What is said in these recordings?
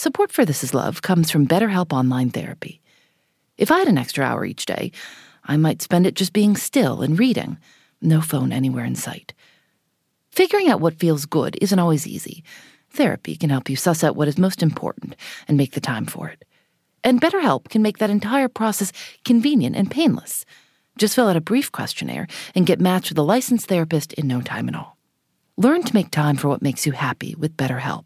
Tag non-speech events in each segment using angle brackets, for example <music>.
Support for This Is Love comes from BetterHelp Online Therapy. If I had an extra hour each day, I might spend it just being still and reading, no phone anywhere in sight. Figuring out what feels good isn't always easy. Therapy can help you suss out what is most important and make the time for it. And BetterHelp can make that entire process convenient and painless. Just fill out a brief questionnaire and get matched with a licensed therapist in no time at all. Learn to make time for what makes you happy with BetterHelp.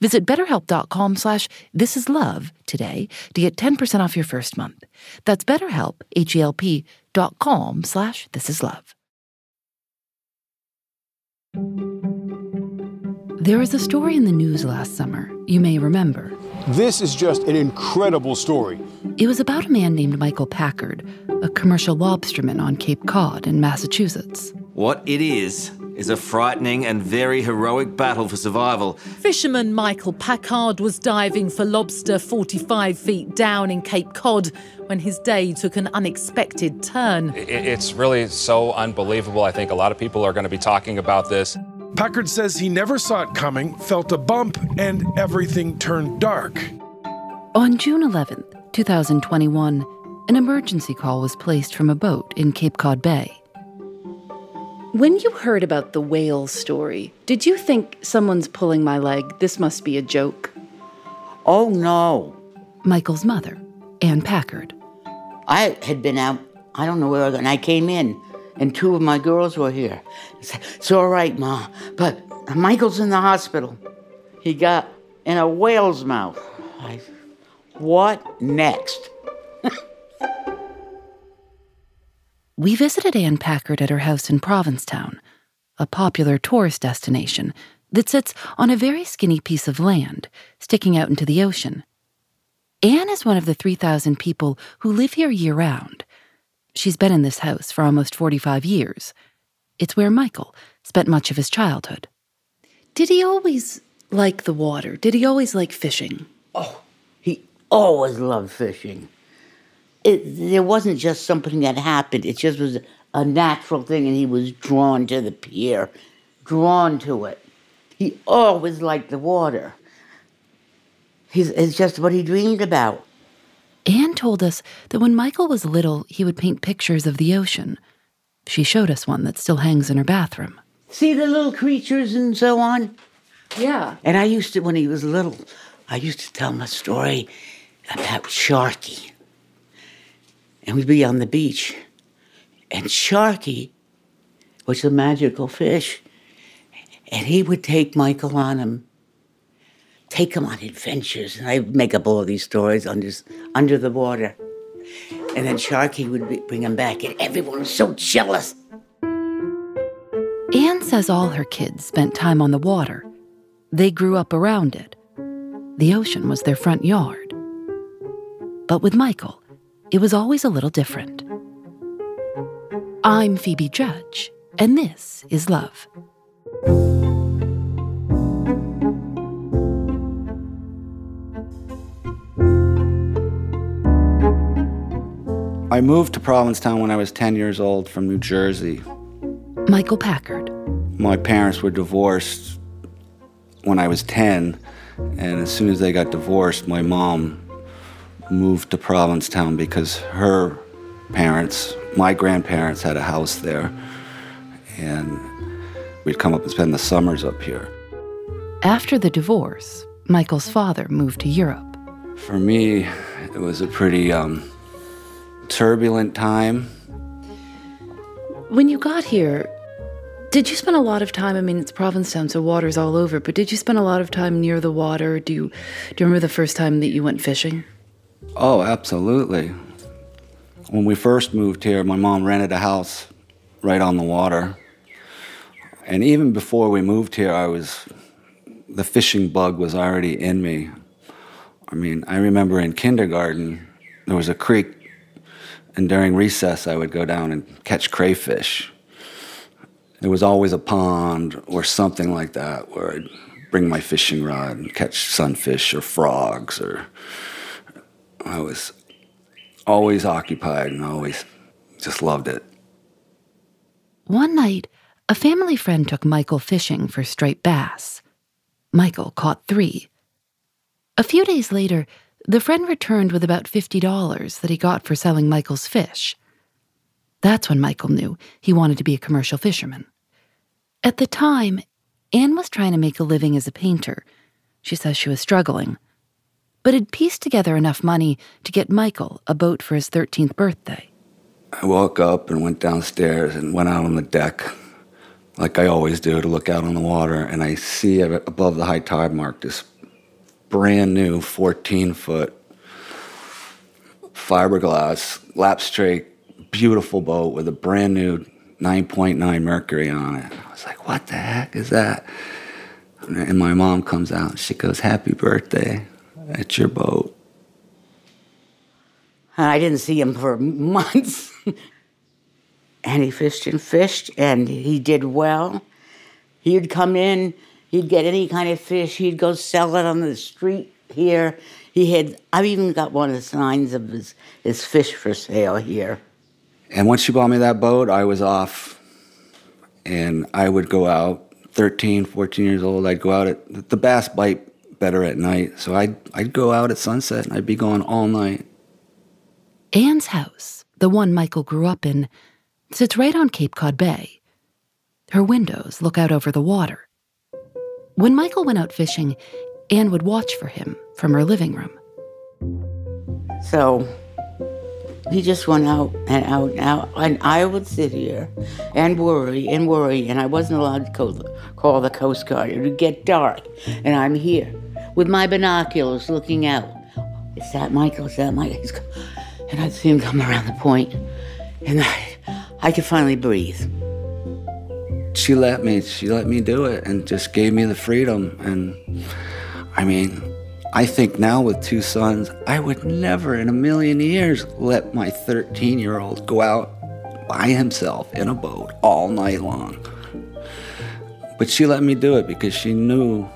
Visit betterhelp.com slash thisislove today to get 10% off your first month. That's betterhelp, H-E-L-P dot com slash thisislove. There was a story in the news last summer you may remember. This is just an incredible story. It was about a man named Michael Packard, a commercial lobsterman on Cape Cod in Massachusetts. What it is, is a frightening and very heroic battle for survival. Fisherman Michael Packard was diving for lobster 45 feet down in Cape Cod when his day took an unexpected turn. It's really so unbelievable. I think a lot of people are going to be talking about this. Packard says he never saw it coming, felt a bump, and everything turned dark. On June 11th, 2021, an emergency call was placed from a boat in Cape Cod Bay. When you heard about the whale story, did you think someone's pulling my leg? This must be a joke. Oh, no. Michael's mother, Ann Packard. I had been out, I don't know where, and I came in, and two of my girls were here. Said, it's all right, Ma, but Michael's in the hospital. He got in a whale's mouth. I, what next? We visited Ann Packard at her house in Provincetown, a popular tourist destination that sits on a very skinny piece of land sticking out into the ocean. Anne is one of the 3,000 people who live here year round. She's been in this house for almost 45 years. It's where Michael spent much of his childhood. Did he always like the water? Did he always like fishing? Oh, he always loved fishing it, there wasn't just something that happened. It just was a natural thing, and he was drawn to the pier, drawn to it. He always liked the water. He's, it's just what he dreamed about. Anne told us that when Michael was little, he would paint pictures of the ocean. She showed us one that still hangs in her bathroom. See the little creatures and so on? Yeah. And I used to, when he was little, I used to tell him a story about Sharky and we'd be on the beach. And Sharky was a magical fish, and he would take Michael on him, take him on adventures. And I'd make up all these stories under, under the water. And then Sharky would be, bring him back, and everyone was so jealous. Anne says all her kids spent time on the water. They grew up around it. The ocean was their front yard. But with Michael, it was always a little different. I'm Phoebe Judge, and this is Love. I moved to Provincetown when I was 10 years old from New Jersey. Michael Packard. My parents were divorced when I was 10, and as soon as they got divorced, my mom moved to Provincetown because her parents, my grandparents, had a house there. And we'd come up and spend the summers up here. After the divorce, Michael's father moved to Europe. For me, it was a pretty um, turbulent time. When you got here, did you spend a lot of time? I mean, it's Provincetown, so water's all over, but did you spend a lot of time near the water? Do you, do you remember the first time that you went fishing? Oh, absolutely. When we first moved here, my mom rented a house right on the water. And even before we moved here, I was, the fishing bug was already in me. I mean, I remember in kindergarten, there was a creek, and during recess, I would go down and catch crayfish. There was always a pond or something like that where I'd bring my fishing rod and catch sunfish or frogs or I was always occupied and always just loved it. One night, a family friend took Michael fishing for striped bass. Michael caught three. A few days later, the friend returned with about $50 that he got for selling Michael's fish. That's when Michael knew he wanted to be a commercial fisherman. At the time, Anne was trying to make a living as a painter. She says she was struggling, but had pieced together enough money to get Michael a boat for his 13th birthday. I woke up and went downstairs and went out on the deck, like I always do, to look out on the water. And I see above the high tide mark this brand new 14 foot fiberglass lap beautiful boat with a brand new 9.9 mercury on it. I was like, what the heck is that? And my mom comes out and she goes, Happy birthday. It's your boat. And I didn't see him for <laughs> months. and he fished and fished, and he did well. He'd come in, he'd get any kind of fish, he'd go sell it on the street here. He had, I've even got one of the signs of his, his fish for sale here. And once she bought me that boat, I was off. And I would go out, 13, 14 years old, I'd go out at the bass bite better at night. So I'd, I'd go out at sunset and I'd be gone all night. Anne's house, the one Michael grew up in, sits right on Cape Cod Bay. Her windows look out over the water. When Michael went out fishing, Anne would watch for him from her living room. So he just went out and out and out, and I would sit here and worry and worry, and I wasn't allowed to call the, call the Coast Guard. It would get dark, and I'm here with my binoculars looking out. Is that Michael? Is that Michael? And I'd see him come around the point, and I, I could finally breathe. She let me. She let me do it, and just gave me the freedom. And I mean, I think now with two sons, I would never in a million years let my 13 year old go out by himself in a boat all night long. But she let me do it because she knew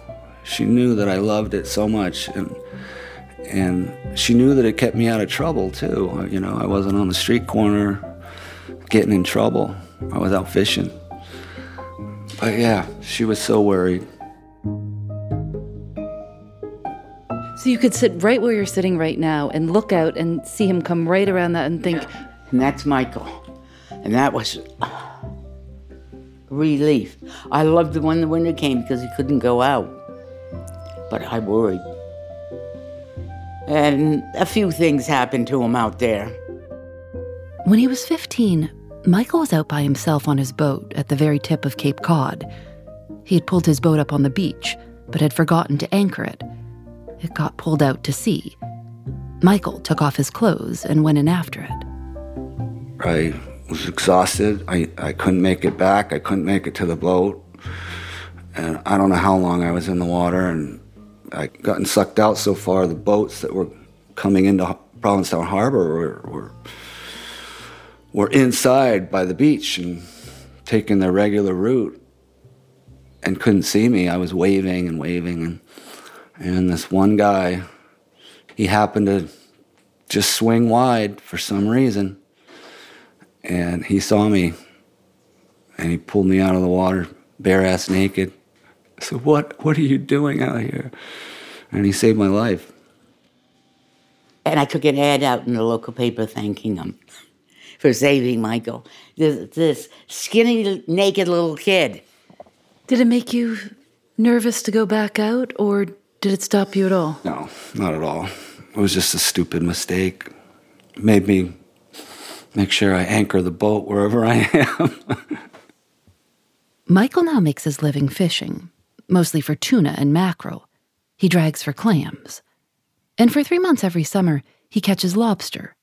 she knew that I loved it so much and and she knew that it kept me out of trouble too. You know, I wasn't on the street corner getting in trouble. I was out fishing. But yeah, she was so worried. So you could sit right where you're sitting right now and look out and see him come right around that and think. And that's Michael. And that was ah, relief. I loved it when the winter came because he couldn't go out. But I worried. And a few things happened to him out there. When he was 15, Michael was out by himself on his boat at the very tip of Cape Cod. He had pulled his boat up on the beach, but had forgotten to anchor it. It got pulled out to sea. Michael took off his clothes and went in after it. I was exhausted. I, I couldn't make it back. I couldn't make it to the boat. And I don't know how long I was in the water, and I gotten sucked out so far. The boats that were coming into Provincetown Harbor were, were, were inside by the beach and taking their regular route and couldn't see me. I was waving and waving, and, and this one guy, he happened to just swing wide for some reason. And he saw me and he pulled me out of the water, bare ass naked. I said, What what are you doing out here? And he saved my life. And I took an ad out in the local paper thanking him <laughs> for saving Michael. This, this skinny, naked little kid. Did it make you nervous to go back out, or did it stop you at all? No, not at all. It was just a stupid mistake. It made me make sure I anchor the boat wherever I am. <laughs> Michael now makes his living fishing, mostly for tuna and mackerel. He drags for clams. And for three months every summer, he catches lobster.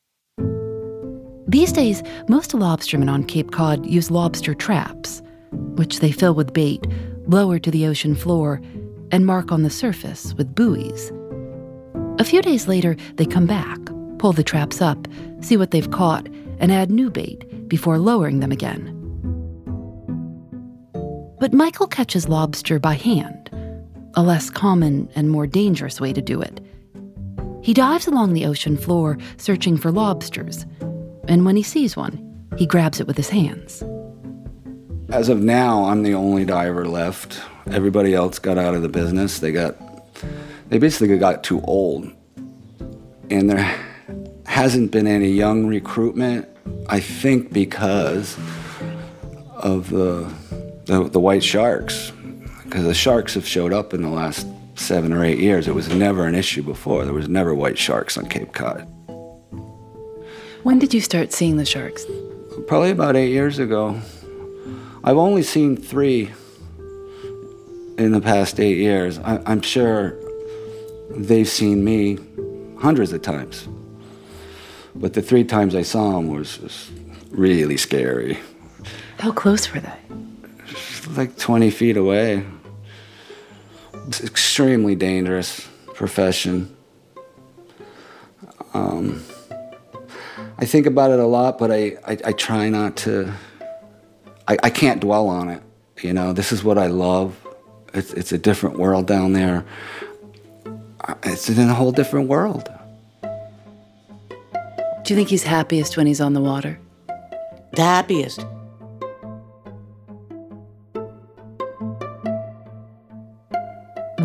These days, most lobstermen on Cape Cod use lobster traps, which they fill with bait, lower to the ocean floor, and mark on the surface with buoys. A few days later, they come back, pull the traps up, see what they've caught, and add new bait before lowering them again. But Michael catches lobster by hand, a less common and more dangerous way to do it. He dives along the ocean floor searching for lobsters, and when he sees one, he grabs it with his hands. As of now, I'm the only diver left. Everybody else got out of the business. They got they basically got too old. And there hasn't been any young recruitment, I think because of the, the, the white sharks. Because the sharks have showed up in the last seven or eight years. It was never an issue before. There was never white sharks on Cape Cod. When did you start seeing the sharks? Probably about eight years ago. I've only seen three in the past eight years. I, I'm sure they've seen me hundreds of times. But the three times I saw them was, was really scary. How close were they? Like 20 feet away. It's extremely dangerous profession. Um, I think about it a lot, but I, I, I try not to. I, I can't dwell on it. You know, this is what I love. It's, it's a different world down there. It's in a whole different world. Do you think he's happiest when he's on the water? The happiest.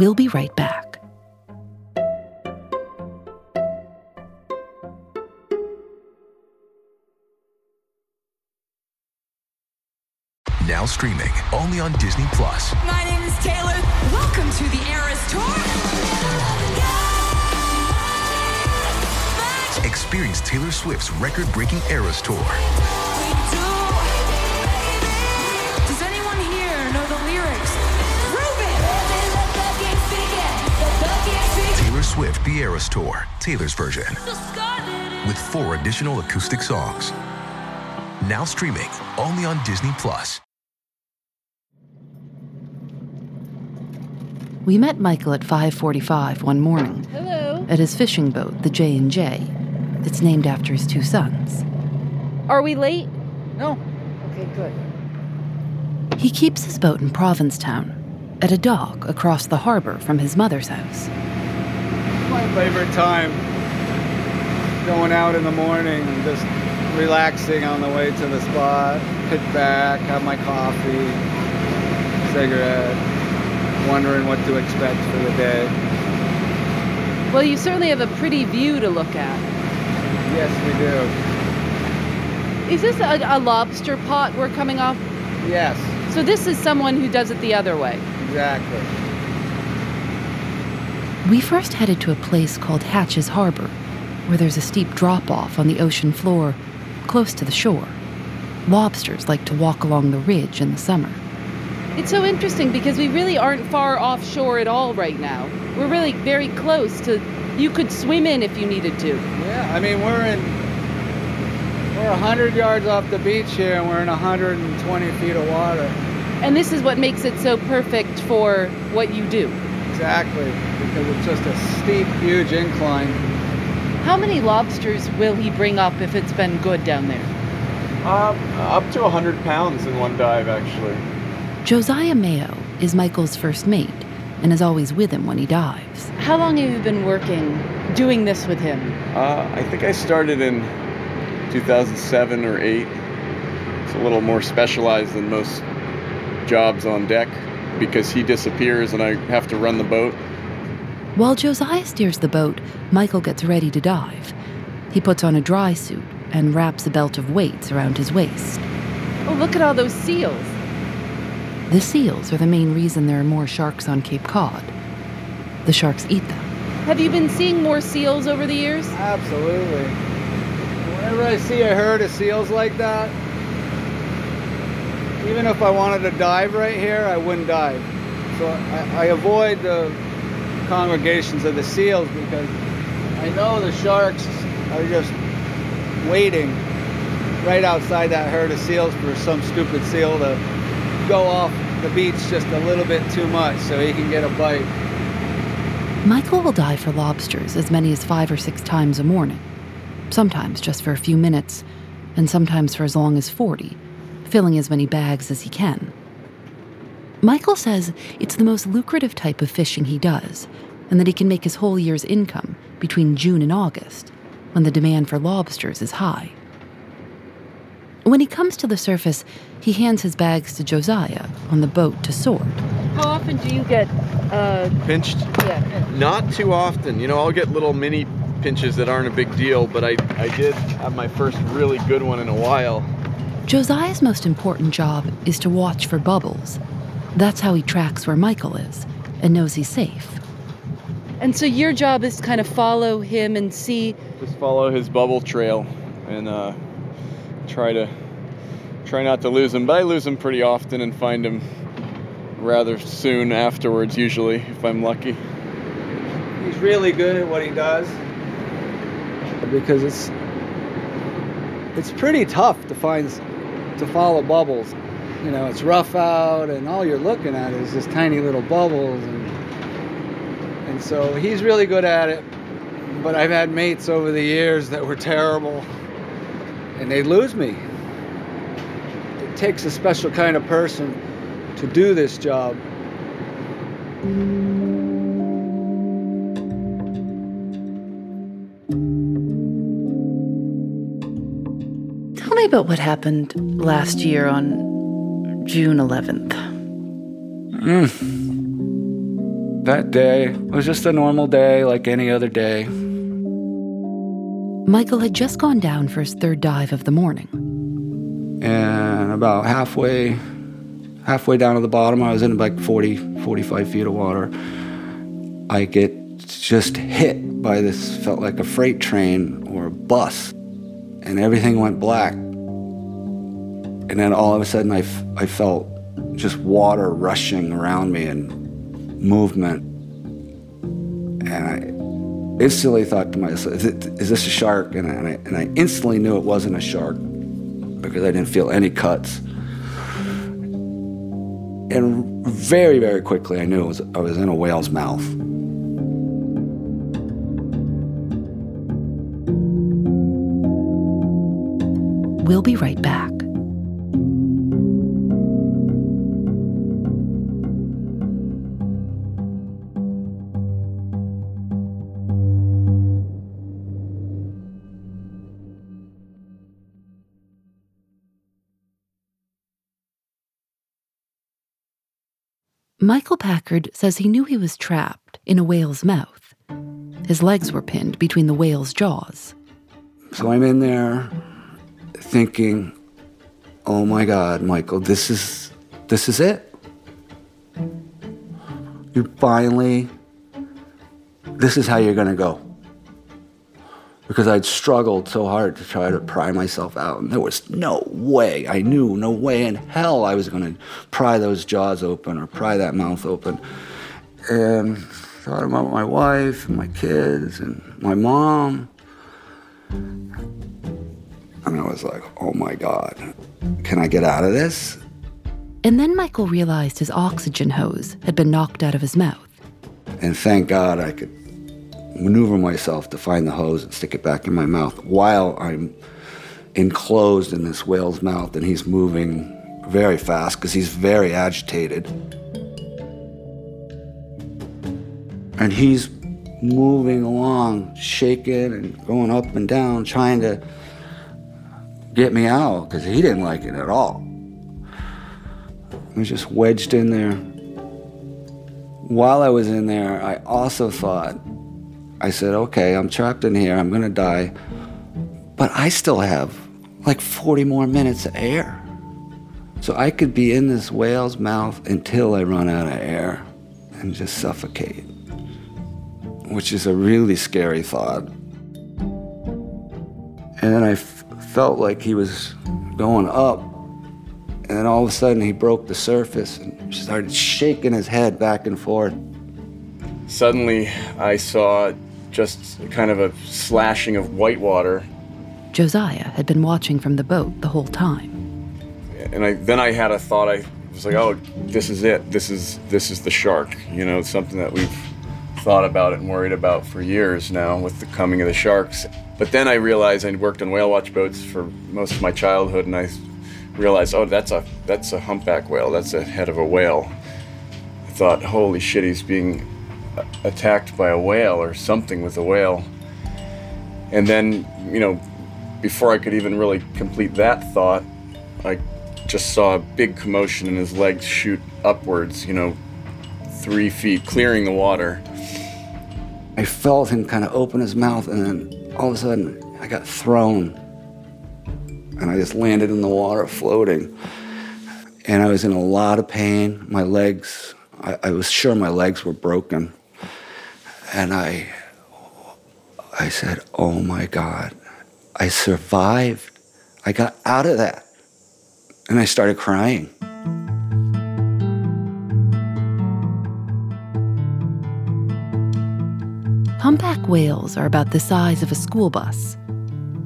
We'll be right back. Now streaming only on Disney Plus. My name is Taylor. Welcome to the Eras Tour. Experience Taylor Swift's record-breaking Eras Tour. Swift The Eras Tour, Taylor's version, with four additional acoustic songs. Now streaming only on Disney Plus. We met Michael at 5:45 one morning Hello. at his fishing boat, the J and J. It's named after his two sons. Are we late? No. Okay, good. He keeps his boat in Provincetown, at a dock across the harbor from his mother's house. My favorite time. Going out in the morning and just relaxing on the way to the spot. Kick back, have my coffee, cigarette, wondering what to expect for the day. Well, you certainly have a pretty view to look at. Yes, we do. Is this a, a lobster pot we're coming off? Yes, So this is someone who does it the other way. exactly. We first headed to a place called Hatches Harbor, where there's a steep drop off on the ocean floor, close to the shore. Lobsters like to walk along the ridge in the summer. It's so interesting because we really aren't far offshore at all right now. We're really very close to. You could swim in if you needed to. Yeah, I mean we're in we're hundred yards off the beach here, and we're in hundred and twenty feet of water. And this is what makes it so perfect for what you do. Exactly, because it's just a steep, huge incline. How many lobsters will he bring up if it's been good down there? Um, up to 100 pounds in one dive, actually. Josiah Mayo is Michael's first mate and is always with him when he dives. How long have you been working doing this with him? Uh, I think I started in 2007 or 8. It's a little more specialized than most jobs on deck because he disappears and I have to run the boat. While Josiah steers the boat, Michael gets ready to dive. He puts on a dry suit and wraps a belt of weights around his waist. Oh, look at all those seals. The seals are the main reason there are more sharks on Cape Cod. The sharks eat them. Have you been seeing more seals over the years? Absolutely. Whenever I see a herd of seals like that, even if I wanted to dive right here, I wouldn't dive. So I, I avoid the congregations of the seals because I know the sharks are just waiting right outside that herd of seals for some stupid seal to go off the beach just a little bit too much so he can get a bite. Michael will dive for lobsters as many as five or six times a morning, sometimes just for a few minutes, and sometimes for as long as 40, filling as many bags as he can. Michael says it's the most lucrative type of fishing he does, and that he can make his whole year's income between June and August, when the demand for lobsters is high. When he comes to the surface, he hands his bags to Josiah on the boat to sort. How often do you get uh, Pinched? Yeah. Not too often. You know, I'll get little mini pinches that aren't a big deal, but I, I did have my first really good one in a while. Josiah's most important job is to watch for bubbles. That's how he tracks where Michael is and knows he's safe. And so your job is to kind of follow him and see. Just follow his bubble trail and uh, try to try not to lose him. But I lose him pretty often and find him rather soon afterwards, usually, if I'm lucky. He's really good at what he does because it's it's pretty tough to find to follow bubbles. You know, it's rough out, and all you're looking at is just tiny little bubbles, and and so he's really good at it. But I've had mates over the years that were terrible, and they'd lose me. It takes a special kind of person to do this job. Me about what happened last year on June 11th. Mm. That day was just a normal day like any other day. Michael had just gone down for his third dive of the morning. And about halfway halfway down to the bottom, I was in like 40, 45 feet of water. I get just hit by this, felt like a freight train or a bus, and everything went black. And then all of a sudden, I, f- I felt just water rushing around me and movement. And I instantly thought to myself, is, it, is this a shark? And I, and, I, and I instantly knew it wasn't a shark because I didn't feel any cuts. And very, very quickly, I knew was, I was in a whale's mouth. We'll be right back. Michael Packard says he knew he was trapped in a whale's mouth. His legs were pinned between the whale's jaws. So I'm in there thinking, oh my God, Michael, this is this is it. You finally this is how you're gonna go. Because I'd struggled so hard to try to mm. pry myself out, and there was no way, I knew no way in hell I was gonna pry those jaws open or pry that mouth open. And thought about my wife and my kids and my mom. And I was like, oh my God, can I get out of this? And then Michael realized his oxygen hose had been knocked out of his mouth. And thank God I could maneuver myself to find the hose and stick it back in my mouth while I'm enclosed in this whale's mouth and he's moving very fast because he's very agitated. And he's moving along, shaking and going up and down, trying to get me out because he didn't like it at all. I was just wedged in there. While I was in there, I also thought, I said, okay, I'm trapped in here, I'm gonna die, but I still have like 40 more minutes of air. So I could be in this whale's mouth until I run out of air and just suffocate, which is a really scary thought. And then I f- felt like he was going up, and then all of a sudden he broke the surface and started shaking his head back and forth. Suddenly, I saw just kind of a slashing of white water, Josiah had been watching from the boat the whole time. and I then I had a thought. I was like, "Oh, this is it. This is this is the shark." You know, something that we've thought about and worried about for years now with the coming of the sharks. But then I realized I'd worked on whale watch boats for most of my childhood, and I realized, oh, that's a that's a humpback whale. That's the head of a whale. I thought, holy shit, he's being a- attacked by a whale or something with a whale. And then, you know, before I could even really complete that thought, I just saw a big commotion and his legs shoot upwards, you know, three feet, clearing the water. I felt him kind of open his mouth, and then all of a sudden, I got thrown. And I just landed in the water floating. And I was in a lot of pain. My legs, I, I was sure my legs were broken. And I, I said, Oh my God, I survived. I got out of that. And I started crying. Humpback whales are about the size of a school bus.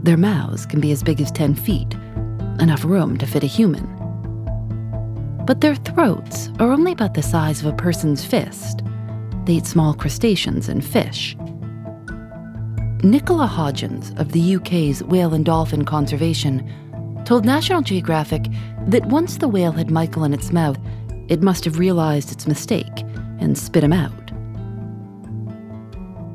Their mouths can be as big as 10 feet, enough room to fit a human. But their throats are only about the size of a person's fist. They eat small crustaceans and fish. Nicola Hodgins of the UK's Whale and Dolphin Conservation told National Geographic that once the whale had Michael in its mouth, it must have realized its mistake and spit him out.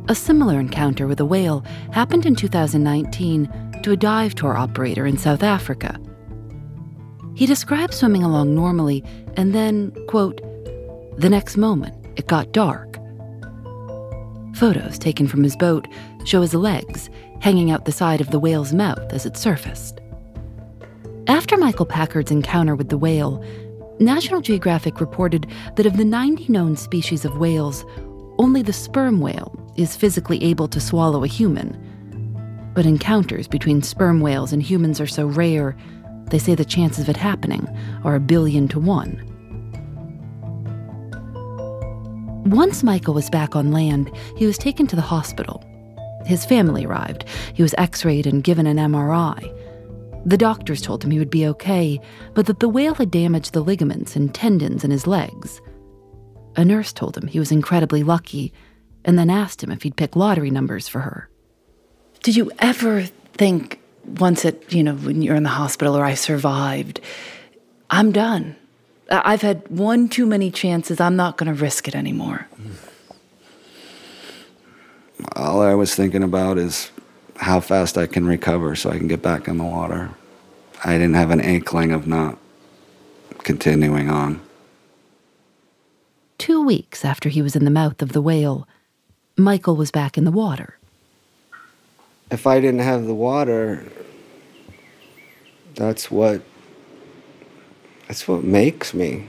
A similar encounter with a whale happened in 2019 to a dive tour operator in South Africa. He described swimming along normally, and then, quote, the next moment, it got dark. Photos taken from his boat show his legs hanging out the side of the whale's mouth as it surfaced. After Michael Packard's encounter with the whale, National Geographic reported that of the 90 known species of whales, only the sperm whale is physically able to swallow a human. But encounters between sperm whales and humans are so rare, they say the chances of it happening are a billion to one. Once Michael was back on land, he was taken to the hospital. His family arrived. He was x rayed and given an MRI. The doctors told him he would be okay, but that the whale had damaged the ligaments and tendons in his legs. A nurse told him he was incredibly lucky and then asked him if he'd pick lottery numbers for her. Did you ever think once at, you know, when you're in the hospital or I survived, I'm done? I've had one too many chances. I'm not going to risk it anymore. All I was thinking about is how fast I can recover so I can get back in the water. I didn't have an inkling of not continuing on. Two weeks after he was in the mouth of the whale, Michael was back in the water. If I didn't have the water, that's what that's what makes me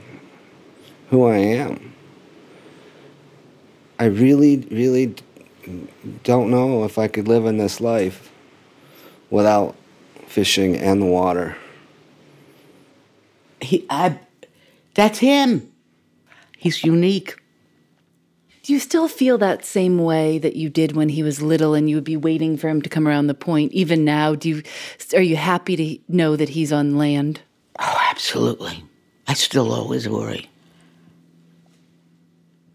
who I am. I really, really don't know if I could live in this life without fishing and the water. He, I, that's him. He's unique. Do you still feel that same way that you did when he was little and you would be waiting for him to come around the point? Even now, do you are you happy to know that he's on land? Absolutely. I still always worry.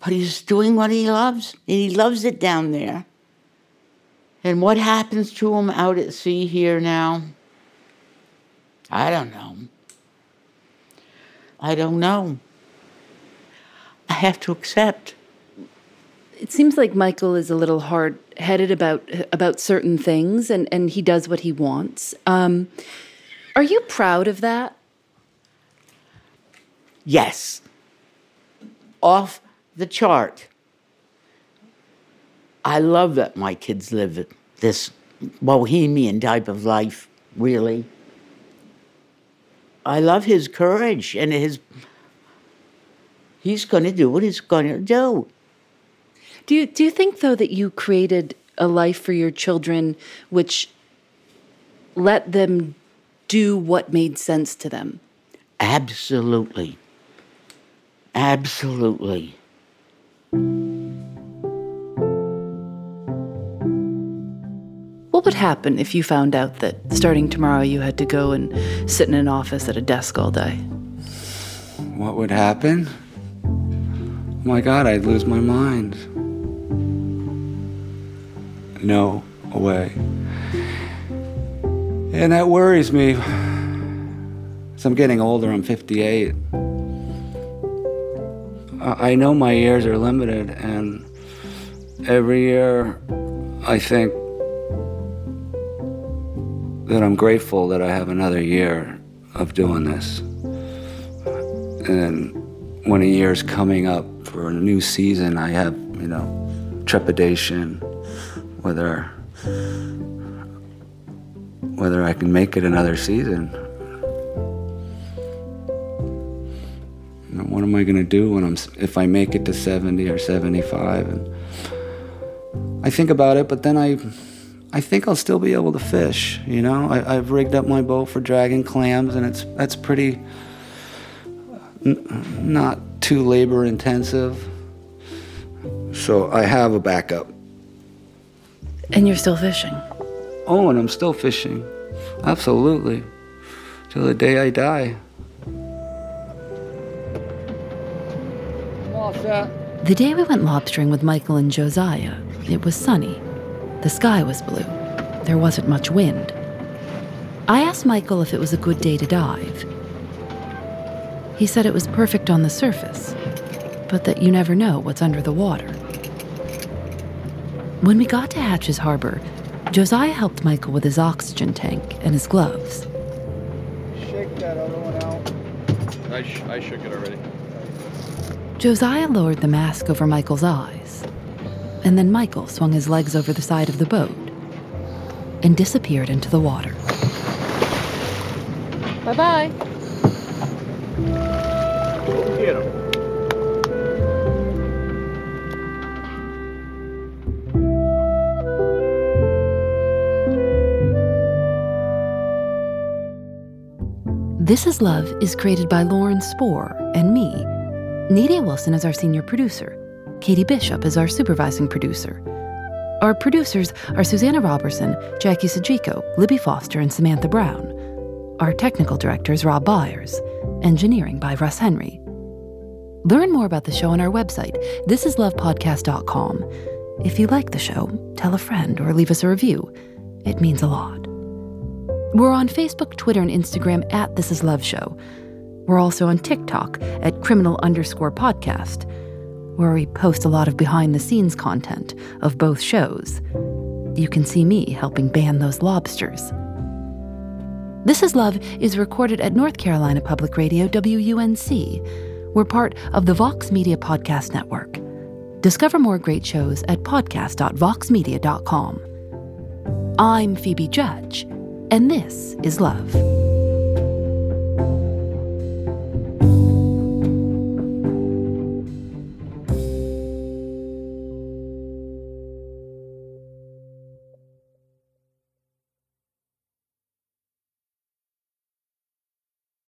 But he's doing what he loves, and he loves it down there. And what happens to him out at sea here now? I don't know. I don't know. I have to accept. It seems like Michael is a little hard headed about about certain things and, and he does what he wants. Um, are you proud of that? Yes. Off the chart. I love that my kids live this bohemian type of life, really. I love his courage and his. He's going to do what he's going to do. Do you do you think though that you created a life for your children which let them do what made sense to them? Absolutely. Absolutely. What would happen if you found out that starting tomorrow you had to go and sit in an office at a desk all day? What would happen? Oh my God, I'd lose my mind. No way. And that worries me. As I'm getting older, I'm 58. I know my years are limited, and every year I think that I'm grateful that I have another year of doing this. And when a year's coming up for a new season, I have, you know, trepidation whether whether I can make it another season. What am I going to do when I'm if I make it to 70 or 75 and I think about it, but then I I think I'll still be able to fish, you know? I, have rigged up my boat for dragging clams and it's that's pretty n- not too labor intensive. So I have a backup. And you're still fishing? Oh, and I'm still fishing. Absolutely. Till the day I die. The day we went lobstering with Michael and Josiah, it was sunny. The sky was blue. There wasn't much wind. I asked Michael if it was a good day to dive. He said it was perfect on the surface, but that you never know what's under the water. When we got to Hatches Harbor, Josiah helped Michael with his oxygen tank and his gloves. Shake that other one out. I, sh- I shook it already. Josiah lowered the mask over Michael's eyes, and then Michael swung his legs over the side of the boat and disappeared into the water. Bye bye. Get him. This Is Love is created by Lauren Spohr and me. Nadia Wilson is our senior producer. Katie Bishop is our supervising producer. Our producers are Susanna Robertson, Jackie Sojico, Libby Foster, and Samantha Brown. Our technical director is Rob Byers. Engineering by Russ Henry. Learn more about the show on our website, thisislovepodcast.com. If you like the show, tell a friend or leave us a review. It means a lot. We're on Facebook, Twitter, and Instagram at This Is Love Show. We're also on TikTok at criminal underscore podcast, where we post a lot of behind the scenes content of both shows. You can see me helping ban those lobsters. This Is Love is recorded at North Carolina Public Radio WUNC. We're part of the Vox Media Podcast Network. Discover more great shows at podcast.voxmedia.com. I'm Phoebe Judge and this is Love.